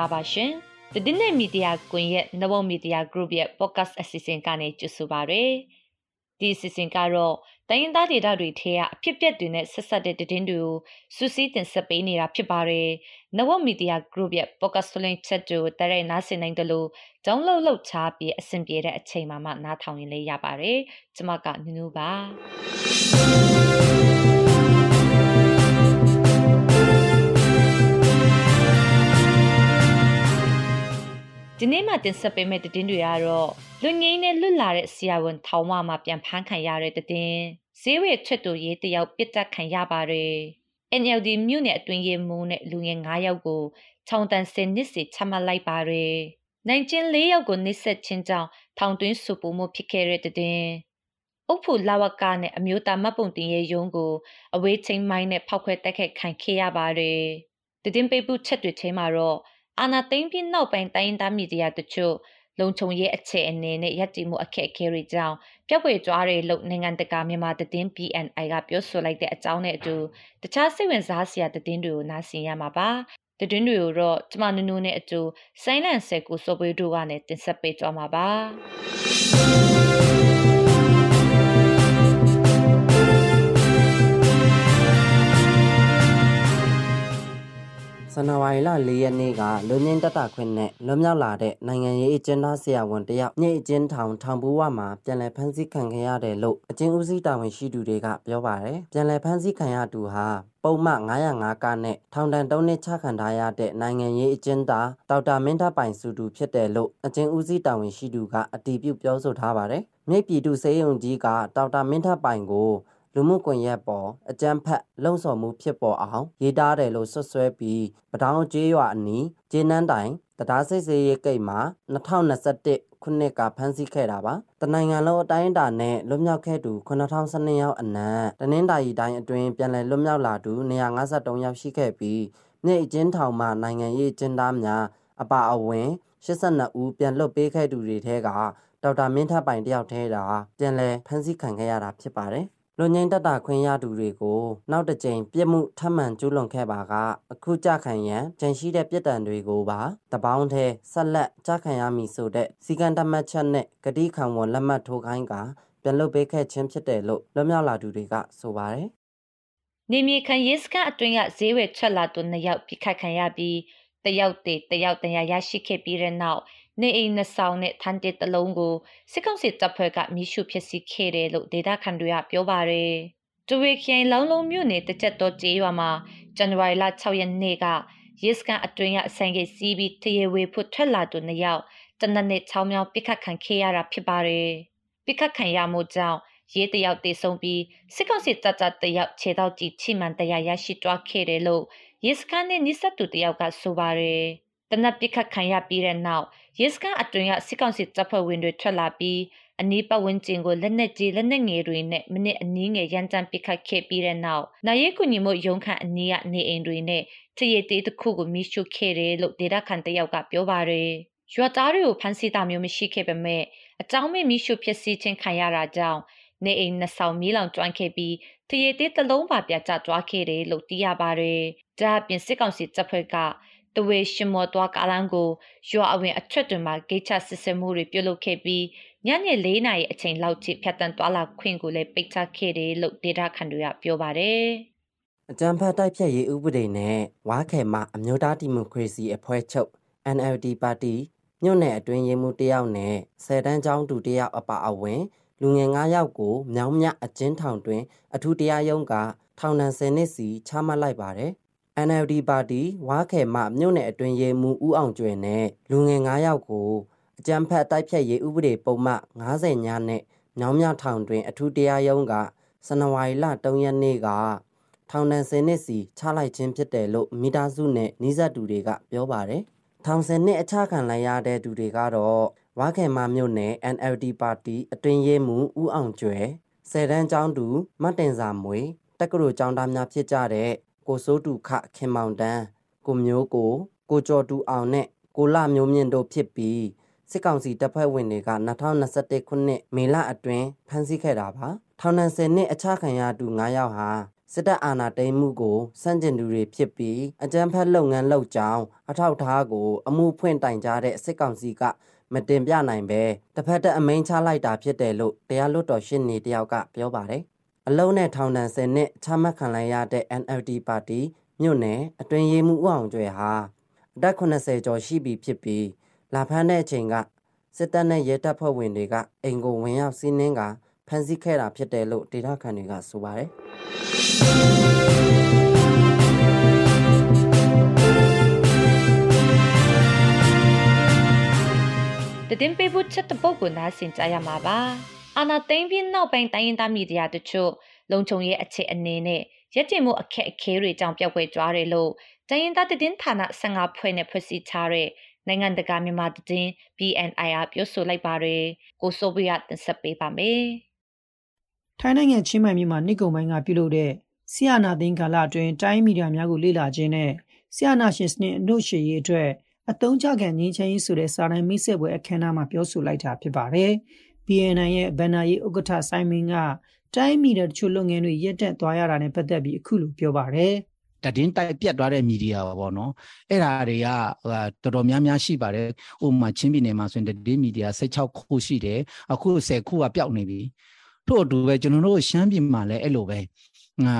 ္ဂလာပါရှင်။တည်တဲ့မီဒီယာကွန်ရဲ့နဘုံမီဒီယာ group ရဲ့ podcast အစီအစဉ်ကနေကြိုဆိုပါရစေ။ဒီအစီအစဉ်ကတော့တိုင်းရင်းသားဒေသတွေထဲကအဖြစ်အပျက်တွေနဲ့ဆက်ဆက်တဲ့သတင်းတွေကိုစူးစီးတင်ဆက်ပေးနေတာဖြစ်ပါတယ်။နဘုံမီဒီယာ group ရဲ့ podcast link chat ကိုတရိုက်နားဆင်နိုင်တယ်လို့ download လုပ်ချပြီးအဆင်ပြေတဲ့အချိန်မှမှနားထောင်ရင်လည်းရပါတယ်။ကျွန်မကနူးနူးပါ။ ဒီနေ့မှတင်ဆက်ပေးမယ့်သတင်းတွေကတော့လူငင်းနဲ့လွတ်လာတဲ့ဆရာဝန်ထောင်ဝမှာပြန်ဖမ်းခံရတဲ့သတင်းဈေးဝယ်ချွတ်တူရေးတယောက်ပြစ်တက်ခံရပါတယ် NLD မြို့နယ်အတွင်းရေးမှူးနဲ့လူငယ်9ယောက်ကိုခြောင်တန်စင်နစ်စီချမှတ်လိုက်ပါတယ်နိုင်ကျင်း၄ယောက်ကိုနှိဆက်ချင်းကြောင့်ထောင်တွင်းစုပူမှုဖြစ်ခဲ့တဲ့တဲ့အုပ်ဖို့လာဝကနဲ့အမျိုးသားမတ်ပုံတင်ရဲ့ရုံးကိုအဝေးချင်းမိုင်းနဲ့ဖောက်ခွဲတက်ခတ်ခံခဲ့ရပါတယ်တည်င်းပေးပုချက်တွေထဲမှာတော့ အာနာသိမ့်ပြီးနောက်ပိုင်းတိုင်းသားမီဒီယာတချို့လုံခြုံရေးအခြေအနေနဲ့ရည်တည်မှုအခက်အခဲတွေကြောင့်ပြက်ပွေကြွားတဲ့လုံနိုင်ငံတကာမြန်မာတည်င်း PNI ကပြောဆိုလိုက်တဲ့အကြောင်းနဲ့အတူတခြားစိတ်ဝင်စားစရာတည်င်းတွေကိုနားဆင်ရမှာပါတည်င်းတွေကိုတော့ကျမနူးနူးနဲ့အတူဆိုင်းလန်ဆယ်ကိုစောပွေးတို့ကနေတင်ဆက်ပေးကြမှာပါ ဇန်နဝါရီလ၄ရက်နေ့ကလူငင်းတက်တာခွင့်နဲ့လွတ်မြောက်လာတဲ့နိုင်ငံရေးအကျဉ်းသားဆရာဝန်တယောက်ညစ်အကျဉ်းထောင်ထောင်ဘူးဝမှာပြန်လည်ဖမ်းဆီးခံခဲ့ရတယ်လို့အကျဉ်းဦးစီးတာဝန်ရှိသူတွေကပြောပါတယ်။ပြန်လည်ဖမ်းဆီးခံရသူဟာပုံမှန်905ကနဲ့ထောင်ဒဏ်3နှစ်ချခံထားရတဲ့နိုင်ငံရေးအကျဉ်းသားဒေါက်တာမင်းထပိုင်စုသူဖြစ်တယ်လို့အကျဉ်းဦးစီးတာဝန်ရှိသူကအတည်ပြုပြောဆိုထားပါတယ်။မြိတ်ပြည်သူစေယုံကြီးကဒေါက်တာမင်းထပိုင်ကို လူမှုကွန်ရက်ပေါ်အကြမ်းဖက်လှုံ့ဆော်မှုဖြစ်ပေါ်အောင်ရေးသားတယ်လို့ဆွဆွဲပြီးပတောင်းကျေးရွာအနီးဂျင်းနန်းတိုင်တရားစိတ်စေးရေးကိတ်မှာ2021ခုနှစ်ကဖမ်းဆီးခဲ့တာပါတနိုင်ငံလုံးအတိုင်းအတာနဲ့လွတ်မြောက်ခဲ့သူ9012ယောက်အနက်တနင်္သာရီတိုင်းအတွင်းပြန်လည်လွတ်မြောက်လာသူ153ယောက်ရှိခဲ့ပြီးမြေအကျဉ်းထောင်မှနိုင်ငံရေးကျင်းသားများအပါအဝင်82ဦးပြန်လွတ်ပေးခဲ့သူတွေထဲကဒေါက်တာမင်းထပိုင်တယောက်ထဲတာပြန်လည်ဖမ်းဆီးခံခဲ့ရတာဖြစ်ပါတယ် လွန်ငင်းတတခွင့်ရသူတွေကိုနောက်တစ်ကြိမ်ပြစ်မှုထပ်မံကျူးလွန်ခဲ့ပါကအခုကြခံရန်ကြံရှိတဲ့ပြစ်ဒဏ်တွေကိုပါတပေါင်းထဲဆက်လက်ကြခံရမည်ဆိုတဲ့စီကံတမတ်ချက်နဲ့ဂတိခံဝန်လက်မှတ်ထိုးခိုင်းကပြန်လုပ်ပေးခဲ့ခြင်းဖြစ်တယ်လို့လွတ်မြောက်လာသူတွေကဆိုပါတယ်။နေမြေခံရေးစခန်းအတွင်းကဈေးဝယ်ချက်လာသူနှစ်ယောက်ပြစ်ခတ်ခံရပြီးတယောက်တည်းတယောက်တရာရရှိခဲ့ပြီးတဲ့နောက် နေအိမ်နှစ်ဆောင်နဲ့ထန်တစ်တလုံးကိုစစ်ကောင်စီတပ်ဖွဲ့ကမိရှုဖြစ်စီခဲ့တယ်လို့ဒေတာခန်တွေကပြောပါတယ်။တဝေခိုင်လောင်းလုံးမြို့နယ်တချက်တော်ကျေးရွာမှာဇန်နဝါရီလ6ရက်နေ့ကရဲစခန်းအတွင်းကအဆိုင်ကစီးပြီးတရေဝေဖို့ထွက်လာသူနှစ်ယောက်တနက်နေ့6မြောင်ပိခတ်ခံခဲ့ရတာဖြစ်ပါတယ်။ပိခတ်ခံရမှုကြောင့်ရဲတယောက်တေဆုံးပြီးစစ်ကောင်စီတပ်တပ်တယောက်ခြေတော့ကြည့်ချိမှန်တရားရရှိသွားခဲ့တယ်လို့ရဲစခန်းနဲ့နိစက်သူတယောက်ကဆိုပါတယ်။တနက်ပစ်ခတ်ခံရပြီးတဲ့နောက် ရဲစခန်းအတွင်းကစစ်ကောင်စီတပ်ဖွဲ့ဝင်တွေထွက်လာပြီးအနီးပတ်ဝန်းကျင်ကိုလက်နက်ကြီးလက်နက်ငယ်တွေနဲ့မိနစ်အနည်းငယ်ရန်တမ်းပစ်ခတ်ခဲ့ပြီးတဲ့နောက်နိုင်ရဲကူညီမှုရုံးခန့်အနီးကနေအိမ်တွေနဲ့တရည်သေးတစ်ခုကိုမိရှုခဲ့တယ်လို့ဒေတာခန်တယောက်ကပြောပါတယ်။ရွာသားတွေကိုဖမ်းဆီးတာမျိုးမရှိခဲ့ပေမဲ့အကြောင်းမဲ့မိရှုဖြစ်စီခြင်းခံရတာကြောင့်နေအိမ်နှစ်ဆောင်မီးလောင်ကျွမ်းခဲ့ပြီးတရည်သေးတစ်လုံးပါပြကျသွားခဲ့တယ်လို့သိရပါတယ်။ဒါအပြင်စစ်ကောင်စီတပ်ဖွဲ့က တဝေရှင်မော်သွားကားလမ်းကိုရွာအဝင်အထက်တွင်မှဂိတ်ချစစ်ဆေးမှုတွေပြုလုပ်ခဲ့ပြီးညနေ၄နာရီအချိန်လောက်ထိဖြတ်တန်းသွားလာခွင့်ကိုလည်းပိတ်ချခဲ့တယ်လို့ဒေတာခန်တွေကပြောပါတယ်။အကြံဖတ်တိုက်ဖြတ်ရေးဥပဒေနဲ့ဝါခဲမှအမျိုးသားဒီမိုကရေစီအဖွဲ့ချုပ် NLD ပါတီမြို့နယ်အတွင်းရေးမှူးတယောက်နဲ့ဆယ်တန်းကျောင်းသူတယောက်အပါအဝင်လူငယ်9ယောက်ကိုမြောင်းမြအကျဉ်းထောင်တွင် အထူးတရားရုံးကထောင်ဒဏ်10နှစ်စီချမှတ်လိုက်ပါတယ်။ NLD ပါတီဝါခဲမှမြို့နယ်အတွင်းရေးမှူးဦးအောင်ကျွယ်နဲ့လူငယ်9ယောက်ကိုအကြမ်းဖက်တိုက်ဖြတ်ရေးဥပဒေပုံမှန်90ညနဲ့ညောင်မြထောင်တွင်အထူးတရားရုံးကဇန်နဝါရီလ3ရက်နေ့ကထောင်ဒဏ်10နှစ်စီချလိုက်ခြင်းဖြစ်တယ်လို့မိသားစုနဲ့နှိစက်သူတွေကပြောပါတယ်။ထောင်10နှစ်အချခံလိုက်ရတဲ့သူတွေကတော့ဝါခဲမမြို့နယ် NLD ပါတီအတွင်းရေးမှူးဦးအောင်ကျွယ်ဆယ်တန်းကျောင်းသူမတ်တင်စာမွေတက္ကသိုလ်ကျောင်းသားများဖြစ်ကြတဲ့ ကိုစိုးတူခခင်မောင်တန်းကိုမျိုးကိုကိုကျော်တူအောင်နဲ့ကိုလမျိုးမြင့်တို့ဖြစ်ပြီးစစ်ကောင်စီတပ်ဖွဲ့ဝင်တွေက2021ခုနှစ်မေလအတွင်းဖမ်းဆီးခဲ့တာပါထောင်ဒဏ်10နှစ်အချခံရသူ9ယောက်ဟာစစ်တပ်အာဏာသိမ်းမှုကိုစန့်ကျင်သူတွေဖြစ်ပြီးအကြမ်းဖက်လုပ်ငန်းလုပ်ကြောင်းအထောက်အထားကို အမှုဖွင့်တိုင်ကြားတဲ့စစ်ကောင်စီကမတင်ပြနိုင်ပဲတစ်ဖက်သက်အမိန့်ချလိုက်တာဖြစ်တယ်လို့တရားလွတ်တော်ရှင်းနေတယောက်ကပြောပါတယ်။ အလုံးနဲ့ထောင်ဒဏ်10နှစ်ချမှတ်ခံလိုက်ရတဲ့ NLD ပါတီမြို့နယ်အတွင်ရေးမှုဦးအောင်ကျွဲဟာအသက်80ကျော်ရှိပြီဖြစ်ပြီးလာဖမ်းတဲ့အချိန်ကစစ်တပ်နဲ့ရဲတပ်ဖွဲ့ဝင်တွေကအိမ်ကိုဝင်ရောက်စီးနင်းကဖမ်းဆီးခဲ့တာဖြစ်တယ်လို့ဒေသခံတွေကဆိုပါတယ်။တည်င်းပေးဖို့ချက်တပုတ်ကိုနားဆင်ကြရမှာပါ။ အာနာသိမ့်ပြီးနောက်ပိုင်းတိုင်းရင်းသားမီဒီယာတချို့လုံခြုံရေးအခြေအနေနဲ့ရက်တင်မှုအခက်အခဲတွေကြောင့်ပျောက်ကွယ်ကြွားတယ်လို့တိုင်းရင်းသားတည်င်းဌာန15ဖွဲ့နဲ့ဖွဲ့စည်းထားတဲ့နိုင်ငံတကာမြန်မာတည်င်း BNIR ပြောဆိုလိုက်ပါတယ်ကိုဆိုဗီယတင်ဆက်ပေးပါမယ်ထိုင်းနိုင်ငံချင်းမိုင်မြို့မှာနှစ်ကုန်ပိုင်းကပြုလုပ်တဲ့ဆီယနာသိန်းကာလအတွင်းတိုင်းမီဒီယာများကိုလေ့လာခြင်းနဲ့ဆီယနာရှင်စနစ်အနှုတ်ရှည်ရေးအတွက်အတုံးချခံငင်းချင်းရေးဆိုတဲ့စာတမ်းမိတ်ဆက်ပွဲအခမ်းအနားမှာပြောဆိုလိုက်တာဖြစ်ပါတယ်။ BNN ရဲ့ဗန်နာရေးဥက္ကဋ္ဌဆိုင်မင်ကတိုင်းမီဒီယာတချို့လုပ်ငန်းတွေရပ်တန့်သွားရတာနဲ့ပတ်သက်ပြီးအခုလိုပြောပါတယ်။တည်င်းတိုက်ပြတ်သွားတဲ့မီဒီယာပေါ့နော်အဲ့ဒါတွေကတော်တော်များများရှိပါတယ်ဥပမာချင်းပြည်နယ်မှာဆိုရင်တည်င်းမီဒီယာ16ခုရှိတယ်အခု10ခုကပျောက်နေပြီထို့အတူပဲကျွန်တော်တို့ရှမ်းပြည်မှာလည်းအဲ့လိုပဲ ငါ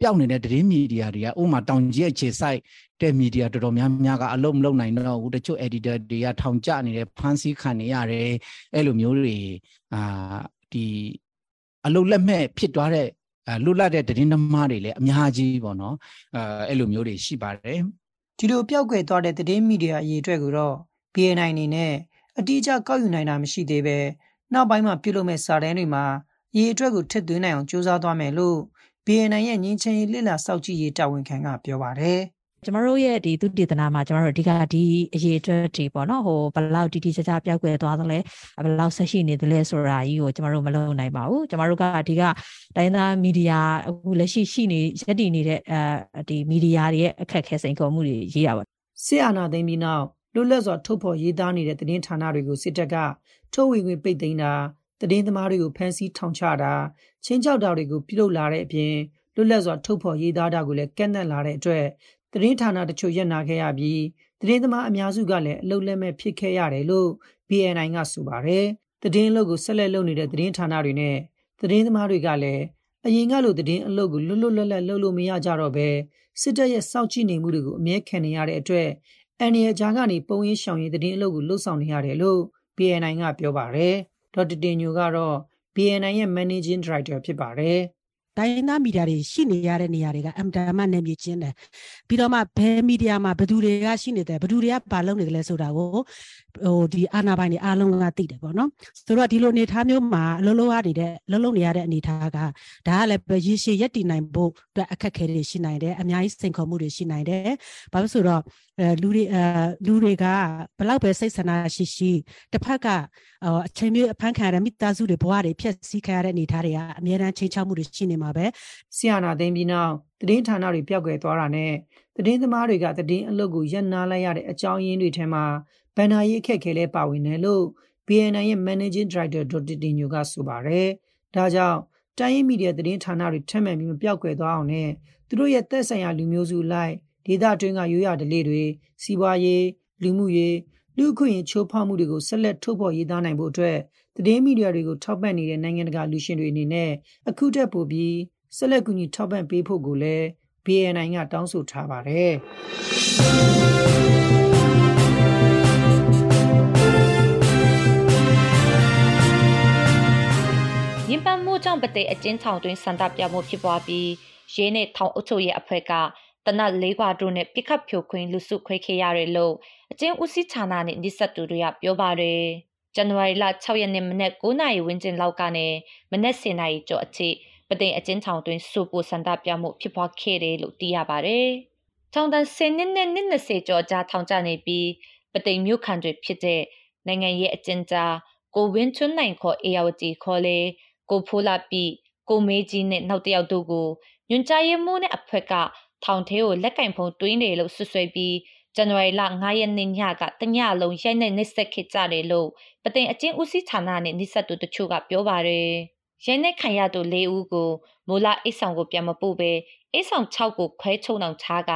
ပျောက်နေတဲ့တည်င်းမီဒီယာတွေကဥပမာတောင်ကြီးအခြေစိုက်တဲ့မီဒီယာတော်တော်များများကအလုံးမလုံးနိုင်တော့ဘူးတချို့ editor တွေကထောင်ကျနေတယ်ဖမ်းဆီးခံနေရတယ်အဲ့လိုမျိုးတွေအာဒီအလုံးလက်မဲ့ဖြစ်သွားတဲ့အဲလွတ်လပ်တဲ့သတင်းသမားတွေလည်းအများကြီးပေါ့နော်အဲအဲ့လိုမျိုးတွေရှိပါတယ်ဒီလိုပြောက်ကွယ်သွားတဲ့သတင်းမီဒီယာအရေးအတွက်ကိုတော့ BNI အနေနဲ့အတိအကျကောက်ယူနိုင်တာမရှိသေးပဲနောက်ပိုင်းမှာပြုလုပ်မဲ့စာတမ်းတွေမှာအရေးအတွက်ကိုထည့်သွင်းနိုင်အောင်ကြိုးစားသွားမယ်လို့ BNI ရဲ့ငင်းချင်းရေးလစ်လာစောက်ကြည့်ရေးတာဝန်ခံကပြောပါတယ်။ကျမတို့ရဲ့ဒီသူတည်တနာမှာကျမတို့အဓိကဒီအရေးအတွက်တွေပေါ့နော်ဟိုဘယ်လောက်တီတီကြကြပြောက်ကွယ်သွားသလဲဘယ်လောက်ဆက်ရှိနေသလဲဆိုတာကြီးကိုကျမတို့မလုပ်နိုင်ပါဘူးကျမတို့ကအဓိကတိုင်းသားမီဒီယာအခုလက်ရှိရှိနေရက်တည်နေတဲ့အဲဒီမီဒီယာတွေရဲ့အခက်အခဲစိန်ခေါ်မှုတွေရေးရပါဆီအာနာသိမ်းပြီးနောက်လွတ်လပ်စွာထုတ်ဖော်ရေးသားနေတဲ့သတင်းဌာနတွေကိုစစ်တပ်ကထုတ်ဝေခွင့်ပိတ်သိမ်းတာ သတင်းသမားတွေကိုဖမ်းဆီးထောင်ချတာချင်းချောက်တာတွေကိုပြုလုပ်လာတဲ့အပြင်လွတ်လပ်စွာထုတ်ဖော်ရေးသားတာကိုလည်းကန့်သတ်လာတဲ့အတွက်သတင်းဌာနတချို့ရပ်နာခဲ့ရပြီးသတင်းသမားအများစုကလည်းအလုလက်မဲ့ဖြစ်ခဲ့ရတယ်လို့ BNI ကဆိုပါတယ်။သတင်းအလုပ်ကိုဆက်လက်လုပ်နေတဲ့သတင်းဌာနတွေနဲ့သတင်းသမားတွေကလည်းအရင်ကလိုသတင်းအလုပ်ကိုလွတ်လွတ်လပ်လပ်လုပ်လို့မရကြတော့ပဲစစ်တပ်ရဲ့စောင့်ကြည့်နေမှုတွေကိုအမြဲခံနေရတဲ့အတွက်အန်ရီယာဂျာကနေပုံရင်းရှောင်ရည်သတင်းအလုပ်ကိုလှုပ်ဆောင်နေရတယ်လို့ BNI ကပြောပါတယ်။ ဒေါက်တာတင်ညိုကတော့ BNI ရဲ့ Managing Director ဖြစ်ပါတယ်။တိုင်းရင်းသားမီဒီယာတွေရှိနေရတဲ့နေရာတွေကအမ်တာမနယ်မြေချင်းတယ်ပြီးတော့မှဘယ်မီဒီယာမှာဘယ်သူတွေကရှိနေတယ်ဘယ်သူတွေကဘာလုပ်နေတယ်လဲဆိုတာကိုဟိုဒီအာနာပိုင်တွေအားလုံးကသိတယ်ပေါ့နော်ဆိုတော့ဒီလိုအနေထားမျိုးမှာအလုံးလုံးအားနေတဲ့လုံးလုံးနေရတဲ့အနေထားကဒါကလည်းရေရှည်ရက်တည်နိုင်ဖို့အတွက်အခက်အခဲတွေရှိနိုင်တယ်အများကြီးစိန်ခေါ်မှုတွေရှိနိုင်တယ်ဘာလို့ဆိုတော့အဲလူတွေအဲလူတွေကဘလောက်ပဲစိတ်ဆန္ဒရှိရှိတစ်ဖက်ကအချိန်မျိုးအဖမ်းခံရတဲ့မိသားစုတွေဘဝတွေဖြည့်ဆည်းခံရတဲ့အနေထားတွေကအများအားချင်းချောက်မှုတွေရှိနေမှာပဲဆီယနာသိမ်းပြီးနောက်သတင်းဌာနတွေပြောက်ကွယ်သွားတာနဲ့သတင်းသမားတွေကသတင်းအလုပ်ကိုရပ်နားလိုက်ရတဲ့အကြောင်းရင်းတွေထဲမှာဘန်နာရေးအခက်ခဲလဲပါဝင်တယ်လို့ BNN ရဲ့ Managing Director ဒေါက်တာတင်ညိုကဆိုပါတယ်။ဒါကြောင့်တိုင်းရင်းမီဒီယာသတင်းဌာနတွေထက်မှန်ပြီးမပြောက်ကွယ်သွားအောင်နဲ့သူတို့ရဲ့သက်ဆိုင်ရာလူမျိုးစုလိုက် ဒေသတွင်းကရိုးရာဓလေ့တွေစီးပွားရေးလူမှုရေးလူ့အခွင့်အရေးချိုးဖောက်မှုတွေကိုဆက်လက်ထုတ်ဖော်ရေးသားနိုင်ဖို့အတွက်သတင်းမီဒီယာတွေကိုထောက်ပံ့နေတဲ့နိုင်ငံတကာလူရှင်တွေအနေနဲ့အခုတက်ပို့ပြီးဆက်လက်ကူညီထောက်ပံ့ပေးဖို့ကိုလည်း BNI ကတောင်းဆိုထားပါတယ်။ရင်ပန်းမှုကြောင့်ပသိအကျဉ်းထောင်တွင်စန္ဒပြမှုဖြစ်ပွားပြီးရဲနဲ့ထောင်အုပ်ချုပ်ရေးအဖွဲ့က တနတ်လေးခွာတို့နဲ့ပြစ်ခတ်ဖြိုခွင်းလူစုခွဲခဲ့ရတယ်လို့အကျဉ်းဦးစီးဌာနနဲ့နှိစက်သူတွေကပြောပါတယ်။ဇန်နဝါရီလ6ရက်နေ့မနက်9:00နာရီဝန်းကျင်လောက်ကနေမနက်10:00နာရီကျော်အထိပသိမ်အကျဉ်းထောင်တွင်စူပူစန္ဒပြမှုဖြစ်ပွားခဲ့တယ်လို့သိရပါတယ်။ထောင်တန်း10နှစ်နဲ့20ကျော်ကြာထောင်ကျနေပြီးပသိမ်မြို့ခံတွေဖြစ်တဲ့နိုင်ငံရေးအကျဉ်းကြားကိုဝင်းချွန်းနိုင်ခေါ်အေယာဝတီခေါ်လေကိုဖိုးလာပြီကိုမေးကြီးနဲ့နောက်တယောက်တို့ကိုညွန်ကြားရေးမှူးနဲ့အဖွဲ့က ထောင်ထဲကိုလက်ကင်ဖုံတွင်းတယ်လို့ဆွဆွဲပြီးဇန်နဝါရီလ9ရက်နေ့ညကတညလုံးရိုက်နှက်နှိစက်ခဲ့ကြတယ်လို့ပသိမ်အချင်းဦးစီးဌာနနဲ့နှိစက်သူတချို့ကပြောပါတယ်ရိုင်းနှက်ခံရသူ၄ဦးကိုမိုးလာအိတ်ဆောင်ကိုပြန်မပို့ဘဲအိတ်ဆောင်6ကိုခွဲချုံအောင်ချားက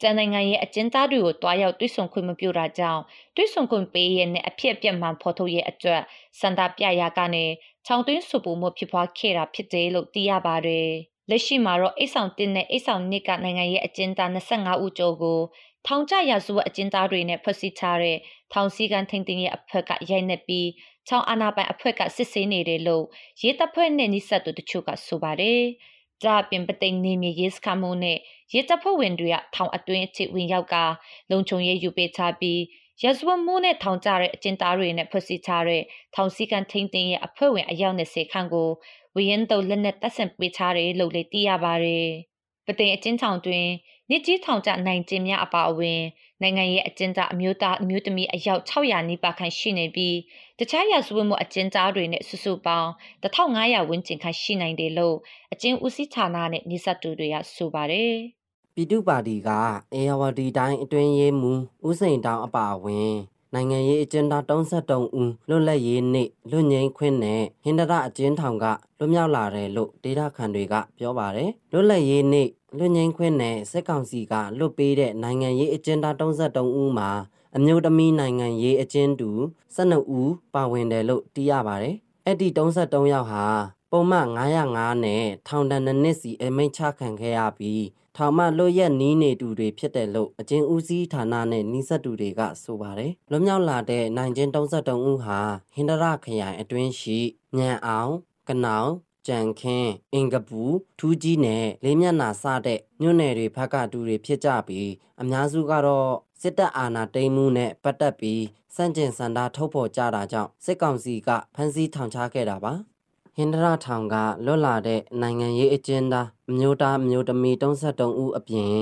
ကျန်နိုင်ငံရဲ့အကျဉ်းသားတွေကိုတွားရောက်တွိဆုံခွင့်မပြုတာကြောင့်တွိဆုံခွင့်ပေးရတဲ့အဖြစ်အပျက်မှန်ဖော်ထုတ်ရဲ့အတွက်စန္ဒပြရာကနေချောင်းတွင်းစုပူမှုဖြစ်ပွားခဲ့တာဖြစ်တယ်လို့သိရပါတယ်။ လက်ရှိမှာတော့အိတ်ဆောင်တင်နဲ့အိတ်ဆောင်နစ်ကနိုင်ငံရဲ့အကျဉ်းသား25ဦးကျော်ကိုထောင်ကျရာစုအကျဉ်းသားတွေနဲ့ဖွဲ့စည်းထားတဲ့ထောင်စည်းကမ်းထိန်းသိမ်းရေးအဖွဲ့ကရိုက်နှက်ပြီးချောင်းအာနာပိုင်အဖွဲ့ကစစ်ဆေးနေတယ်လို့ရေးတပ်ဖွဲ့နဲ့နှိစက်သူတချို့ကဆိုပါတယ်။ဒါပြင်ပသိမ်နေမြေရေးစခမှုနဲ့ရေးတပ်ဖွဲ့ဝင်တွေကထောင်အတွင်းအချစ်ဝင်ရောက်ကလုံခြုံရေးယူပေးထားပြီးရဇဝတ်မှုနဲ့ထောင်ကျတဲ့အကျဉ်းသားတွေနဲ့ဖွဲ့စည်းထားတဲ့ထောင်စည်းကမ်းထိန်းသိမ်းရေးအဖွဲ့ဝင်အယောက်20ခန့်ကို ဝရင်တုံလက်နက်တပ်ဆင်ပေးထားတယ်လို့လည်းသိရပါတယ်။ပသိမ်အကျဉ်းထောင်တွင်နှစ်ကြီးထောင်ကျနိုင်ကျင်များအပါအဝင်နိုင်ငံရဲ့အကျဉ်းသားအမျိုးသားအမျိုးသမီးအယောက်600နီးပါးခန့်ရှိနေပြီးတခြားရာဇဝတ်မှုအကျဉ်းသားတွေနဲ့စုစုပေါင်း1500ဝန်းကျင်ခန့်ရှိနိုင်တယ်လို့အကျဉ်းဦးစီးဌာနနဲ့နေဆက်သူတွေကဆိုပါတယ်။ပြည်သူ့ပါတီကအေယာဝတီတိုင်းအတွင်းရေးမှူးဦးစိန်တောင်အပါအဝင် နိုင်ငံရေးအကျဉ်းသား33ဦးလွတ်လပ်ရေးနေ့လွတ်ငင်းခွင့်နဲ့ဟင်္ဒရအကျဉ်းထောင်ကလွတ်မြောက်လာတယ်လို့ဒေတာခန်တွေကပြောပါတယ်လွတ်လပ်ရေးနေ့လွတ်ငင်းခွင့်နဲ့စစ်ကောင်စီကလွတ်ပေးတဲ့နိုင်ငံရေးအကျဉ်းသား33ဦးမှာအမျိုးသမီးနိုင်ငံရေးအကျဉ်းသူ12ဦးပါဝင်တယ်လို့သိရပါတယ်အဲ့ဒီ33ယောက်ဟာပုံမှန်905နဲ့ထောင်ဒဏ်နှစ်စီအမိန့်ချခံခဲ့ရပြီး ထောင်မှလွတ်ရက်နီးနေသူတွေဖြစ်တယ်လို့အကျဉ်းဦးစီးဌာနနဲ့နှိစက်သူတွေကဆိုပါတယ်။လွတ်မြောက်လာတဲ့နိုင်ကျင်း33ဦးဟာဟင်္ဒရခရိုင်အတွင်းရှိညံအောင်ကနောင်ကြံခင်းအင်ကပူထူးကြီးနဲ့လေးမျက်နာစတဲ့ညွန့်နယ်တွေဘက်ကတူတွေဖြစ်ကြပြီးအများစုကတော့စစ်တပ်အာဏာသိမ်းမှုနဲ့ပတ်သက်ပြီးစန့်ကျင်စန္ဒထုတ်ဖော်ကြတာကြောင့်စစ်ကောင်စီကဖမ်းဆီးထောင်ချခဲ့တာပါ ဟင်္ဒရထောင်ကလွတ်လာတဲ့နိုင်ငံရေးအကျဉ်းသားအမျိုးသားအမျိုးသမီး33ဦးအပြင်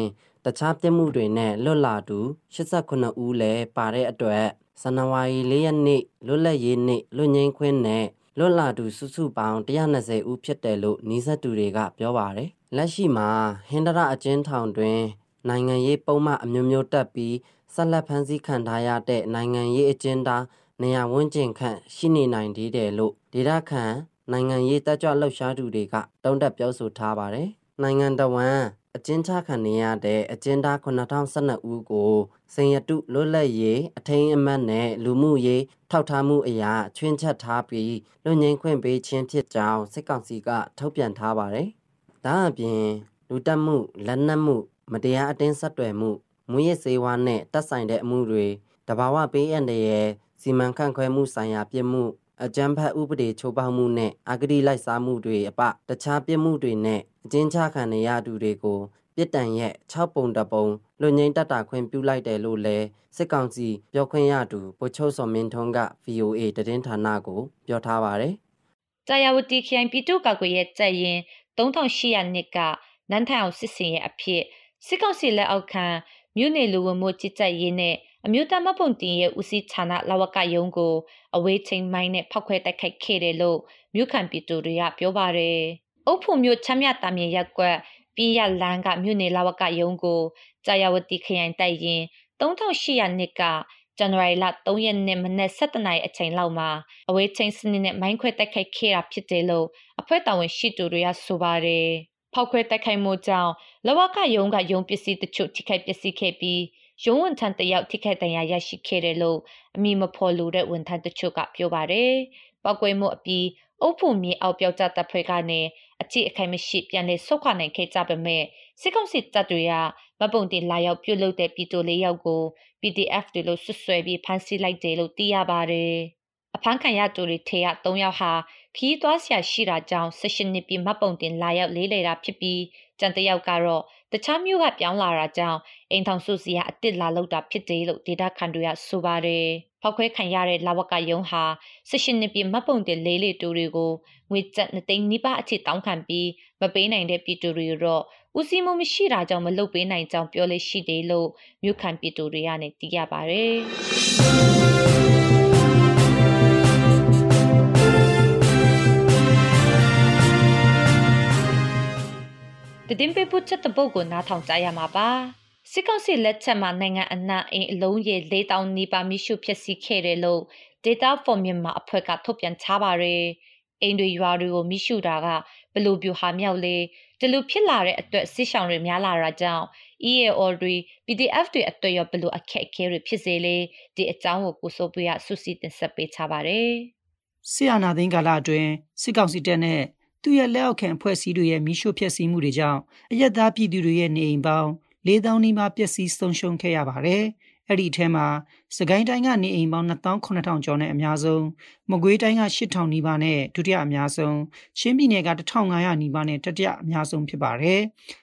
တခြားပြစ်မှုတွေနဲ့လွတ်လာသူ89ဦးလည်းပါတဲ့အတွက်ဇန်နဝါရီ၄ရက်နေ့လွတ်လပ်ရေးနေ့လွတ်ငင်းခွင့်နဲ့လွတ်လာသူစုစုပေါင်း120ဦးဖြစ်တယ်လို့နှီးဆက်သူတွေကပြောပါတယ်။လက်ရှိမှာဟင်္ဒရအကျဉ်းထောင်တွင်နိုင်ငံရေးပုံမှန်အမျိုးမျိုးတက်ပြီးဆက်လက်ဖမ်းဆီးခံထားရတဲ့နိုင်ငံရေးအကျဉ်းသားနေရာဝန်းကျင်ခန့်ရှိနေနိုင်သေးတယ်လို့ဒေတာခန် နိုင်ငံရေးတက်ကြွလှုပ်ရှားသူတွေကတုံးတက်ပြောဆိုထားပါတယ်။နိုင်ငံတော်ဝန်အကျဉ်းချခံနေရတဲ့အကျဉ်းသား9012ဦးကိုစင်ရတုလွတ်လပ်ရေးအထိန်အမတ်နဲ့လူမှုရေးထောက်ထားမှုအရာချွင်းချက်ထားပြီးလွတ်ငင်းခွင့်ပေးခြင်းဖြစ်ကြောင်းစစ်ကောင်စီကထုတ်ပြန်ထားပါတယ်။ဒါအပြင်လူတက်မှုလက်နက်မှု မတရားအတင်းဆက်တွယ်မှုမူရစ်စေဝါနဲ့တက်ဆိုင်တဲ့အမှုတွေတဘာဝပေးအပ်တဲ့စီမံခန့်ခွဲမှုဆိုင်ရာပြစ်မှု အကြမ်းဖက်ဥပဒေချိုးဖောက်မှုနဲ့အဂတိလိုက်စားမှုတွေအပတခြားပြစ်မှုတွေနဲ့အကျဉ်းချခံနေရသူတွေကိုပြစ်ဒဏ်ရဲ့6ပုံတပုံလွန်ငင်းတတ်တာခွင့်ပြုလိုက်တယ်လို့လည်းစစ်ကောင်စီပြောခွင့်ရသူဗိုလ်ချုပ်စောမင်းထွန်းက VOA သတင်းဌာနကို ပြောထားပါတယ်။ကြာယဝတီခရိုင်ပြည်သူ့ကာကွယ်ရေးတပ်ရင်3800နှစ်ကနန်းထန်အောင်စစ်စင်ရဲ့အဖြစ်စစ်ကောင်စီလက်အောက်ခံမြို့နယ်လူဝင်မှုကြီးကြပ်ရေးနဲ့ အမျိုးသားမပုံတင်ရဲ့ဦးစီးဌာနလဝကယုံကိုအဝေးချိန်မိုင်းနဲ့ဖောက်ခွဲတိုက်ခိုက်ခဲ့တယ်လို့မြို့ခံပြည်သူတွေကပြောပါတယ်။အုပ်ဖို့မြို့ချမ်းမြတာမြေရက်ကွက်ပြင်းရလန်းကမြို့နယ်လဝကယုံကိုကြာယဝတီခရိုင်တိုက်ရင်3800နှစ်ကဇန်နဝါရီလ3ရက်နေ့မနက်7:00နာရီအချိန်လောက်မှာအဝေးချိန်စနစ်နဲ့မိုင်းခွဲတိုက်ခိုက်ခဲ့တာဖြစ်တယ်လို့အဖွဲ့တာဝန်ရှိသူတွေကဆိုပါတယ်။ဖောက်ခွဲတိုက်ခိုက်မှုကြောင့်လဝကယုံကယုံပစ္စည်းတချို့ထိခိုက်ပျက်စီးခဲ့ပြီး ရုံးဝန်ထမ်းတယောက်ထိခိုက်ဒဏ်ရာရရှိခဲ့တယ်လို့အမည်မဖော်လိုတဲ့ဝန်ထမ်းတချို့ကပြောပါတယ်။ပောက်ကွဲမှုအပြီးအုပ်ဖို့မြေအောက်ပြောက်ကြတပ်ဖွဲ့ကနေအကြည့်အခိုင်မရှိပြန်လည်ဆုတ်ခွာနိုင်ခဲ့ကြပေမဲ့စစ်ကောင်စီတပ်တွေကမပုံတင်လာရောက်ပြုတ်လုတဲ့ပြည်သူလေးယောက်ကို PDF တွေလို့ဆွဆွဲပြီးဖမ်းဆီးလိုက်တယ်လို့သိရပါတယ်။အဖမ်းခံရသူတွေထေရ3ယောက်ဟာခီးသွားဆရာရှိတာကြောင့်16နှစ်ပြည့်မပုံတင်လာရောက်လေးလေတာဖြစ်ပြီးကြံတယောက်ကတော့ တခြားမျိုးကပြောင်းလာတာကြောင့်အိမ်ထောင်စုစီကအစ်စ်လာလောက်တာဖြစ်တယ်လို့ဒေတာခန်တွေကဆိုပါတယ်။ဖောက်ခွဲခံရတဲ့လာဝကယုံဟာ16နှစ်ပြည့်မပုံတင်လေးလေတူတွေကိုငွေကျပ်2သိန်းနီးပါးအထိတောင်းခံပြီးမပေးနိုင်တဲ့ပြည်သူတွေတော့ဦးစီးမှုမရှိတာကြောင့်မလုပ်ပေးနိုင်ကြောင်းပြောလို့ရှိတယ်လို့မြို့ခံပြည်သူတွေကနေသိရပါတယ်။ တည်င်းပေးဖို့ချက်တဲ့ပုတ်ကိုနားထောင်ကြရမှာပါစစ်ကောင်စီလက်ချက်မှာနိုင်ငံအနှံ့အင်းအလုံးရေ၄000နီးပါးမိရှုဖြစ်စီခဲ့တယ်လို့ Data for Myanmar အဖွဲ့ကထုတ်ပြန်ထားပါတယ်အိမ်တွေရွာတွေကိုမိရှုတာကဘလို့ပြူဟာမြောက်လေဒီလိုဖြစ်လာတဲ့အတွက်စစ်ဆောင်တွေများလာတာကြောင့် EAO တွေ PDF တွေအတွက်ရောဘလို့အခက်အခဲတွေဖြစ်စေလေဒီအကြောင်းကိုကိုစိုးပွေးကဆုစီတင်ဆက်ပေးချပါတယ်ဆီယနာသိန်းကာလအတွင်းစစ်ကောင်စီတပ်နဲ့ သူ့ရဲ့လက်အောက်ခံအဖွဲ့အစည်းတွေရဲ့မိရှုဖျက်ဆီးမှုတွေကြောင့်အရက်သားပြည်သူတွေရဲ့နေအိမ်ပေါင်း၄000နီးပါးပျက်စီးဆုံးရှုံးခဲ့ရပါတယ်။အဲ့ဒီထဲမှာစကိုင်းတိုင်းကနေအိမ်ပေါင်း28000ကျော်နဲ့အများဆုံးမကွေးတိုင်းက8000နီးပါးနဲ့ဒုတိယအများဆုံးချင်းပြည်နယ်က1500နီးပါးနဲ့တတိယအများဆုံးဖြစ်ပါတယ်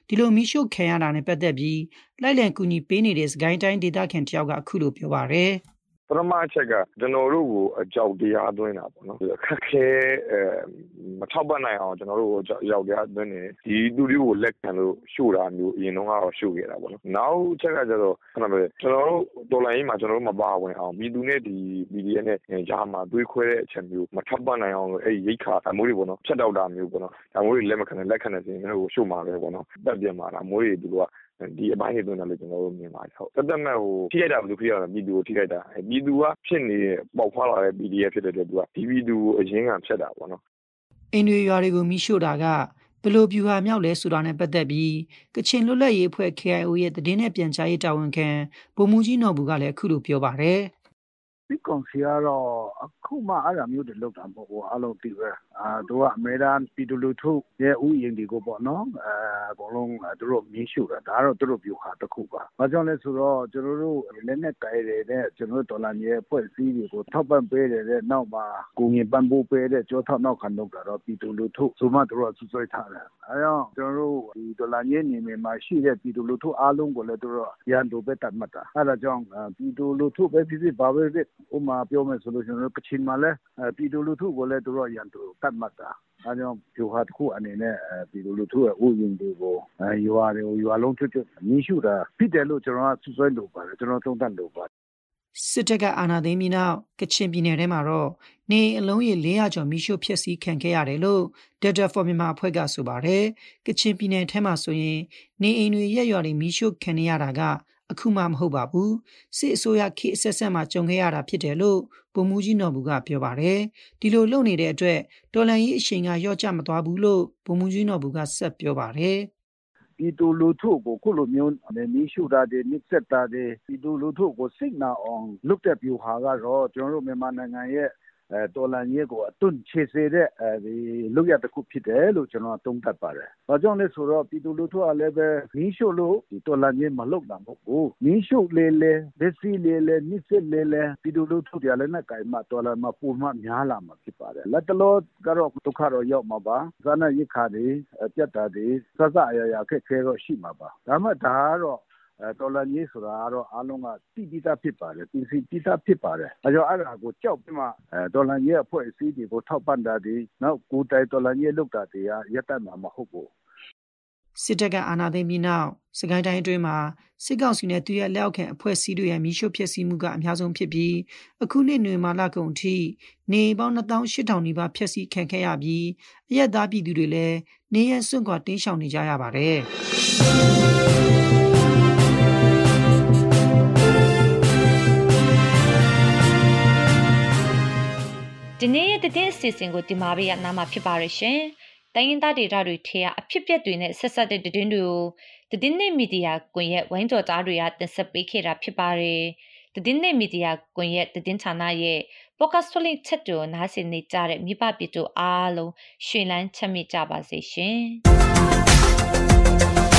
ဒီလိုမီးရှို့ခံရတာနဲ့ပတ်သက်ပြီးလိုက်လံကူညီပေးနေတဲ့စကိုင်းတိုင်းဒေသခံတယောက်ကအခုလိုပြောပါတယ် ပထမအချက်ကကျွန်တော်တို့ကိုအကြောက်တရားသွင်းတာပေါ့နော်ခက်ခဲအဲမထောက်ပံ့နိုင်အောင်ကျွန်တော်တို့ကိုအကြောက်တရားသွင်းနေဒီသူတွေကိုလက်ခံလို့ရှို့တာမျိုးအရင်တော့ကတော့ရှို့ခဲ့တာပေါ့နော်နောက်အချက်ကကျတော့ခဏပဲကျွန်တော်တို့တော်လိုင်းမှာကျွန်တော်တို့မပါဝင်အောင်ပြည်သူနဲ့ဒီ PDF နဲ့ကြားမှာတွေးခွဲတဲ့အချက်မျိုးမထောက်ပံ့နိုင်အောင်လို့အဲ့ဒီရိတ်ခါအမိုးတွေပေါ့နော်ဖြတ်တောက်တာမျိုးပေါ့နော်ဒါမျိုးတွေလက်မခံနဲ့လက်ခံတဲ့စီမျိုးကိုရှို့မှာပဲပေါ့နော်တက်ပြမှာလားမိုးတွေသူတို့က ဒီအပိုင်းတွေတွန်းတယ်လို့ကျွန်တော်တို့မြင်ပါတယ်ဟုတ်တက်တက်မဲ့ဟိုထိခိုက်တာဘယ်လိုဖြစ်ရလဲပြည်သူကိုထိခိုက်တာပြည်သူကဖြစ်နေတဲ့ပေါက်ဖွာလာတဲ့ PDF ဖြစ်တဲ့အတွက်သူကဒီပြည်သူကိုအရင်ကဖြတ်တာပေါ့နော်အင်းတွေရွာတွေကိုမိရှို့တာကဘလို့ပြူဟာမြောက်လဲဆိုတာနဲ့ပတ်သက်ပြီးကချင်လွတ်လပ်ရေးအဖွဲ့ KIO ရဲ့တည်င်းနဲ့ပြန်ကြားရေးတာဝန်ခံဗိုလ်မှူးကြီးနော်ဘူးကလည်းအခုလိုပြောပါတယ်။စစ်ကောင်စီကတော့အခုမှအဲ့ဒါမျိုးတွေလုပ်တာမဟုတ်ဘူးအားလုံးသိပဲအာ သူကအမေရိကန်ပြည်သူလူထုရဲ့ဥယျာဉ်တွေကိုပေါ့နော်အဲအကုန်လုံးသူတို့မြင်းရှုတာဒါကတော့သူတို့ပြောဟာတစ်ခုပါဘာကြောင့်လဲဆိုတော့ကျွန်တော်တို့လက်နဲ့ကြိုင်တဲ့ကျွန်တော်တို့ဒေါ်လာမြေဖွဲ့စည်းတွေကိုထောက်ပံ့ပေးတဲ့နောက်မှာကိုငင်ပံ့ပိုးပေးတဲ့ကြောထောက်နောက်ခံလုပ်တာတော့ပြည်သူလူထုဆိုမှသူတို့ကဆွဆွဲထားတယ်အဲကြောင့်ကျွန်တော်တို့ဒီဒေါ်လာမြေနေမြေမှာရှိတဲ့ပြည်သူလူထုအားလုံးကိုလည်းသူတို့ရန်သူပဲတတ်မှတ်တာအဲဒါကြောင့်ပြည်သူလူထုပဲဖြစ်ဖြစ်ဘာပဲဖြစ်ဥမာပြောမယ်ဆိုလို့ကျွန်တော်တို့ကချင်မှာလဲပြည်သူလူထုကိုလည်းသူတို့ရန်သူတတ်မှတ်တာအဲကြောင့်ပြဟာတစ်ခုအနေနဲ့ပြည်သူလူထုရဲ့ဥယျာဉ်တွေကိုရွာတွေကိုရွာလုံးချွတ်ချွတ်မြင်းရှုတာဖြစ်တယ်လို့ကျွန်တော်ကစွစွဲလို့ပါတယ်ကျွန်တော်သုံးသပ်လို့ပါစစ်တပ်ကအာဏာသိမ်းပြီးနောက်ကချင်ပြည်နယ်ထဲမှာတော့နေအလုံးရေ400ကျော်မိရှုဖျက်ဆီးခံခဲ့ရတယ်လို့ Data for Myanmar အဖွဲ့ကဆိုပါတယ်။ကချင်ပြည်နယ်ထဲမှာဆိုရင်နေအိမ်တွေရက်ရွာတွေမိရှုခံရတာကအခုမှမဟုတ်ပါဘူးစစ်အစိုးရခေတ်အဆက်ဆက်မှာကြုံခဲ့ရတာဖြစ်တယ်လို့ ပုံမူကြီးနော်ဘူးကပြောပါတယ်ဒီလိုလုပ်နေတဲ့အတွက်တော်လန်ကြီးအချိန်ကရော့ကျမသွားဘူးလို့ပုံမူကြီးနော်ဘူးကဆက်ပြောပါတယ်ပြည်သူလူထုကိုခုလိုမျိုးမီးရှို့တာတွေနစ်ဆက်တာတွေပြည်သူလူထုကိုစိတ်နာအောင်လုပ်တဲ့ပြူဟာကတော့ကျွန်တော်တို့မြန်မာနိုင်ငံရဲ့ တော်လှန်ရေးကို အသွင်ချေစေတဲ့ လုပ်ရပ်တခုဖြစ်တယ်လို့ ကျနော်သုံးသပ်ပါတယ်။ဘာကြောင့်လဲဆိုတော့ ပြည်သူလူထုကလည်းပဲ မီးရှို့လို့ တော်လှန်ရေးမလုပ်တာမဟုတ်ဘူး။မီးရှို့လေလေ၊ဖျက်ဆီးလေလေ၊နှိပ်စက်လေလေ ပြည်သူလူထုတွေက လက်နက်ကိုင်မှ တော်လှန်မှာ ပိုများလာမှာဖြစ်ပါတယ်။လတ်တလောကတော့ ဒုက္ခတော့ ရောက်မှာပါ။စားနပ်ရိက္ခာတွေ ပြတ်တာတွေ အစစအရာရာ အခက်အခဲတော့ ရှိမှာပါ။ဒါပေမဲ့ ဒါကတော့ တော်လှန်ရေးဆိုတာကတော့အားလုံးကသိပြီးသားဖြစ်ပါတယ်ပြင်ဆင်ပြီးသားဖြစ်ပါတယ်အဲကြောင့်အဲ့ဒါကိုကြောက်ပြီးမှတော်လှန်ရေးအဖွဲ့အစည်းတွေကိုထောက်ပံ့တာဒီနောက်ကိုတိုင်တော်လှန်ရေးလုပ်တာတွေကရပ်တန့်မှာမဟုတ်ဘူးစစ်တပ်ကအာဏာသိမ်းပြီးနောက်စကိုင်းတိုင်းအတွင်းမှာစစ်ကောင်စီနဲ့သူရဲ့လက်အောက်ခံအဖွဲ့အစည်းတွေရဲ့မိရှုဖြစ်စီမှုကအများဆုံးဖြစ်ပြီးအခုနှစ်နွေမာလကုန်ထိနေပေါင်း2800နီးပါးဖျက်ဆီးခံခဲ့ရပြီးအရက်သားပြည်သူတွေလည်းနေရစွန့်ခွာတင်းရှောင်နေကြရပါတယ်။ ဒီနေ့ရဲ့တဲ့အစီအစဉ်ကိုဒီမှာပဲရနာမှာဖြစ်ပါရရှင်။တိုင်းရင်းသားဒေတာတွေထဲကအဖြစ်ပြက်တွေနဲ့ဆက်ဆက်တဲ့တဲ့င်းတွေကိုတဲ့နေ့မီဒီယာကွန်ရက်ဝိုင်းတော်သားတွေကတင်ဆက်ပေးခဲ့တာဖြစ်ပါတယ်။တဲ့နေ့မီဒီယာကွန်ရက်တဲ့ဌာနရဲ့ podcast လေးချက်တူနားဆင်နေကြတဲ့မိဘပြည်သူအားလုံးရှင်လန်းချမ်းမြေ့ကြပါစေရှင်။